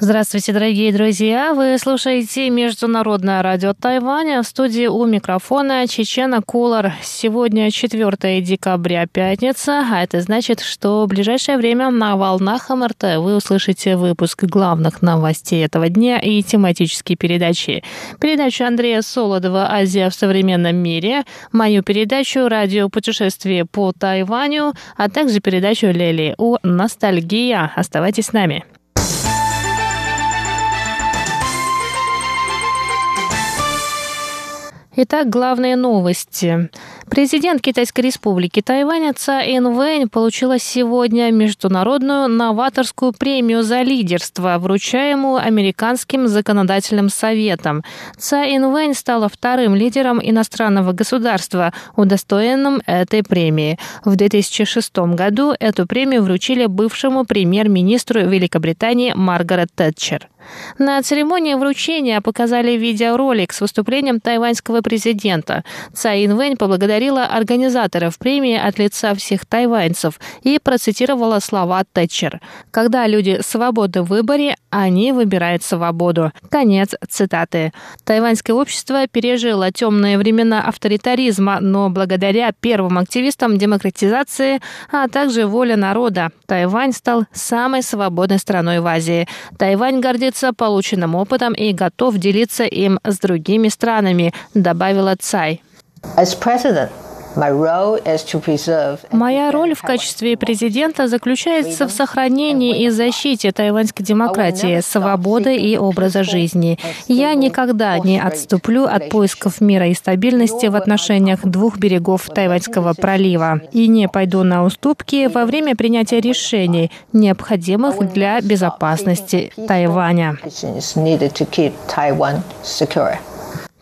Здравствуйте, дорогие друзья! Вы слушаете Международное радио Тайваня. В студии у микрофона Чечена Кулар. Сегодня 4 декабря, пятница, а это значит, что в ближайшее время на волнах МРТ вы услышите выпуск главных новостей этого дня и тематические передачи. Передачу Андрея Солодова «Азия в современном мире», мою передачу «Радио путешествие по Тайваню», а также передачу Лели о «Ностальгия». Оставайтесь с нами. Итак, главные новости. Президент Китайской республики Тайвань Цай Инвэнь получила сегодня международную новаторскую премию за лидерство, вручаемую Американским законодательным советом. Цай Инвэнь стала вторым лидером иностранного государства, удостоенным этой премии. В 2006 году эту премию вручили бывшему премьер-министру Великобритании Маргарет Тэтчер. На церемонии вручения показали видеоролик с выступлением тайваньского президента. Цай Инвэнь поблагодарила организаторов премии от лица всех тайваньцев и процитировала слова Тэтчер. «Когда люди свободны в выборе, они выбирают свободу». Конец цитаты. Тайваньское общество пережило темные времена авторитаризма, но благодаря первым активистам демократизации, а также воле народа, Тайвань стал самой свободной страной в Азии. Тайвань гордится полученным опытом и готов делиться им с другими странами, добавила Цай. As president, Моя роль в качестве президента заключается в сохранении и защите тайваньской демократии, свободы и образа жизни. Я никогда не отступлю от поисков мира и стабильности в отношениях двух берегов Тайваньского пролива и не пойду на уступки во время принятия решений, необходимых для безопасности Тайваня.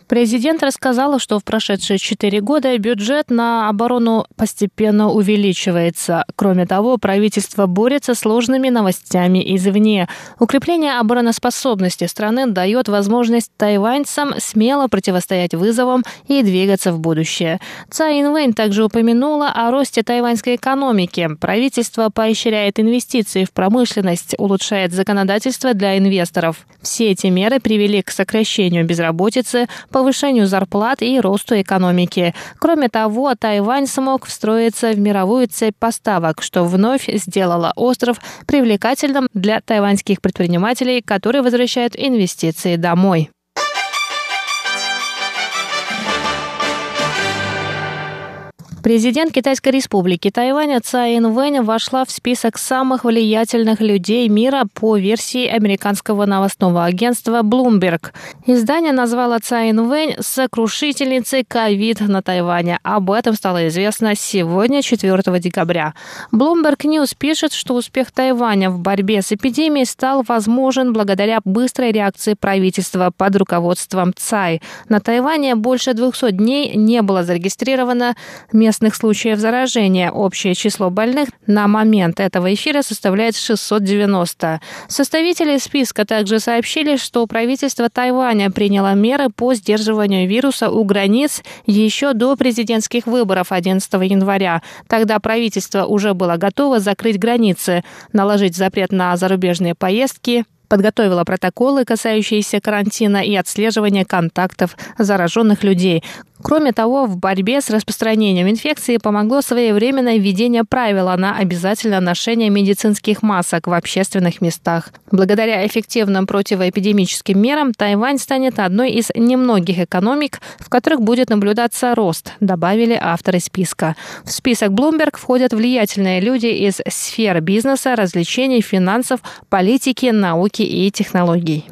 Президент рассказала, что в прошедшие четыре года бюджет на оборону постепенно увеличивается. Кроме того, правительство борется с сложными новостями извне. Укрепление обороноспособности страны дает возможность тайваньцам смело противостоять вызовам и двигаться в будущее. Цай Инвэнь также упомянула о росте тайваньской экономики. Правительство поощряет инвестиции в промышленность, улучшает законодательство для инвесторов. Все эти меры привели к сокращению безработицы, повышению зарплат и росту экономики. Кроме того, Тайвань смог встроиться в мировую цепь поставок, что вновь сделало остров привлекательным для тайваньских предпринимателей, которые возвращают инвестиции домой. Президент Китайской республики Тайвань Цай Инвэнь вошла в список самых влиятельных людей мира по версии американского новостного агентства Bloomberg. Издание назвало Цай Инвэнь сокрушительницей ковид на Тайване. Об этом стало известно сегодня, 4 декабря. Bloomberg News пишет, что успех Тайваня в борьбе с эпидемией стал возможен благодаря быстрой реакции правительства под руководством Цай. На Тайване больше 200 дней не было зарегистрировано мест местных случаев заражения. Общее число больных на момент этого эфира составляет 690. Составители списка также сообщили, что правительство Тайваня приняло меры по сдерживанию вируса у границ еще до президентских выборов 11 января. Тогда правительство уже было готово закрыть границы, наложить запрет на зарубежные поездки, подготовила протоколы, касающиеся карантина и отслеживания контактов зараженных людей. Кроме того, в борьбе с распространением инфекции помогло своевременное введение правила на обязательное ношение медицинских масок в общественных местах. Благодаря эффективным противоэпидемическим мерам Тайвань станет одной из немногих экономик, в которых будет наблюдаться рост, добавили авторы списка. В список Bloomberg входят влиятельные люди из сфер бизнеса, развлечений, финансов, политики, науки и технологий.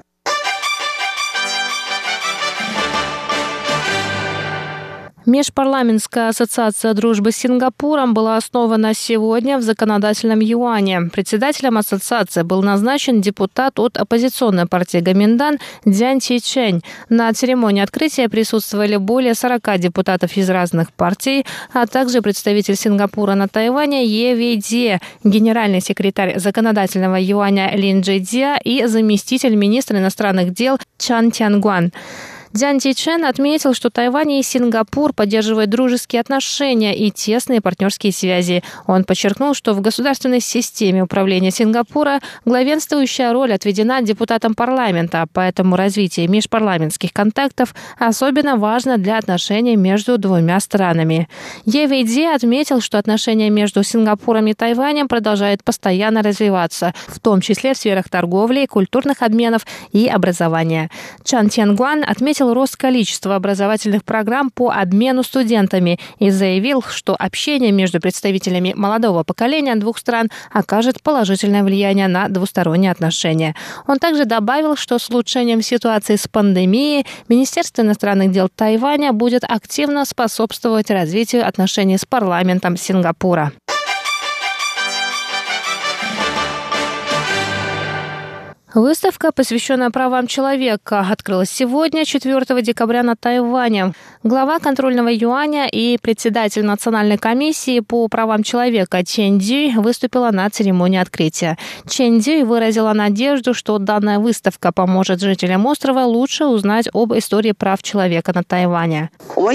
Межпарламентская ассоциация дружбы с Сингапуром была основана сегодня в законодательном юане. Председателем ассоциации был назначен депутат от оппозиционной партии Гаминдан Дзян Чи Чэнь. На церемонии открытия присутствовали более 40 депутатов из разных партий, а также представитель Сингапура на Тайване Е Ви Ди, генеральный секретарь законодательного юаня Лин Джи Дия и заместитель министра иностранных дел Чан Тянгуан. Дзян Чен отметил, что Тайвань и Сингапур поддерживают дружеские отношения и тесные партнерские связи. Он подчеркнул, что в государственной системе управления Сингапура главенствующая роль отведена депутатам парламента, поэтому развитие межпарламентских контактов особенно важно для отношений между двумя странами. Евейди отметил, что отношения между Сингапуром и Тайванем продолжают постоянно развиваться, в том числе в сферах торговли, культурных обменов и образования. Чан Тянгуан отметил, отметил рост количества образовательных программ по обмену студентами и заявил, что общение между представителями молодого поколения двух стран окажет положительное влияние на двусторонние отношения. Он также добавил, что с улучшением ситуации с пандемией Министерство иностранных дел Тайваня будет активно способствовать развитию отношений с парламентом Сингапура. Выставка, посвященная правам человека, открылась сегодня, 4 декабря на Тайване. Глава контрольного юаня и председатель Национальной комиссии по правам человека Чен Ди выступила на церемонии открытия. Чен Ди выразила надежду, что данная выставка поможет жителям острова лучше узнать об истории прав человека на Тайване. Мы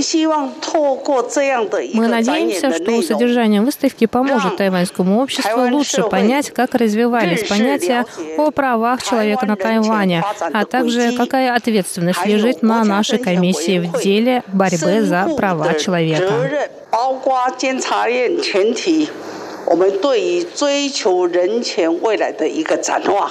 надеемся, что содержание выставки поможет тайваньскому обществу лучше понять, как развивались понятия о правах человека на Тайване, а также какая ответственность лежит на нашей комиссии в деле борьбы за права человека. 我们对于追求人权未来的一个展望。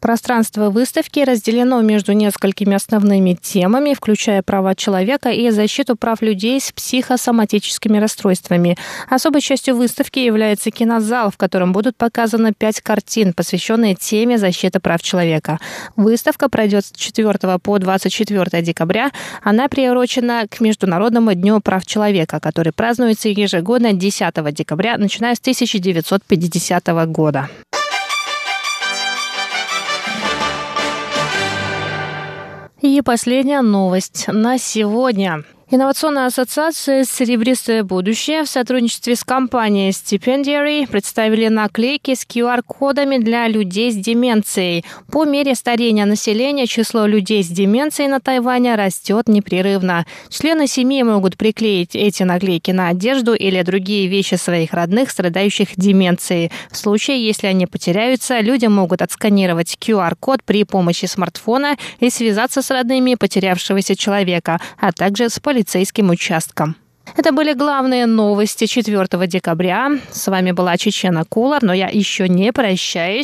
Пространство выставки разделено между несколькими основными темами, включая права человека и защиту прав людей с психосоматическими расстройствами. Особой частью выставки является кинозал, в котором будут показаны пять картин, посвященные теме защиты прав человека. Выставка пройдет с 4 по 24 декабря. Она приурочена к Международному дню прав человека, который празднуется ежегодно 10 декабря, начиная с 1950 года. И последняя новость на сегодня. Инновационная ассоциация «Серебристое будущее» в сотрудничестве с компанией Stipendiary представили наклейки с QR-кодами для людей с деменцией. По мере старения населения число людей с деменцией на Тайване растет непрерывно. Члены семьи могут приклеить эти наклейки на одежду или другие вещи своих родных, страдающих деменцией. В случае, если они потеряются, люди могут отсканировать QR-код при помощи смартфона и связаться с родными потерявшегося человека, а также с полицейскими полицейским участкам. Это были главные новости 4 декабря. С вами была Чечена Кулар, но я еще не прощаюсь.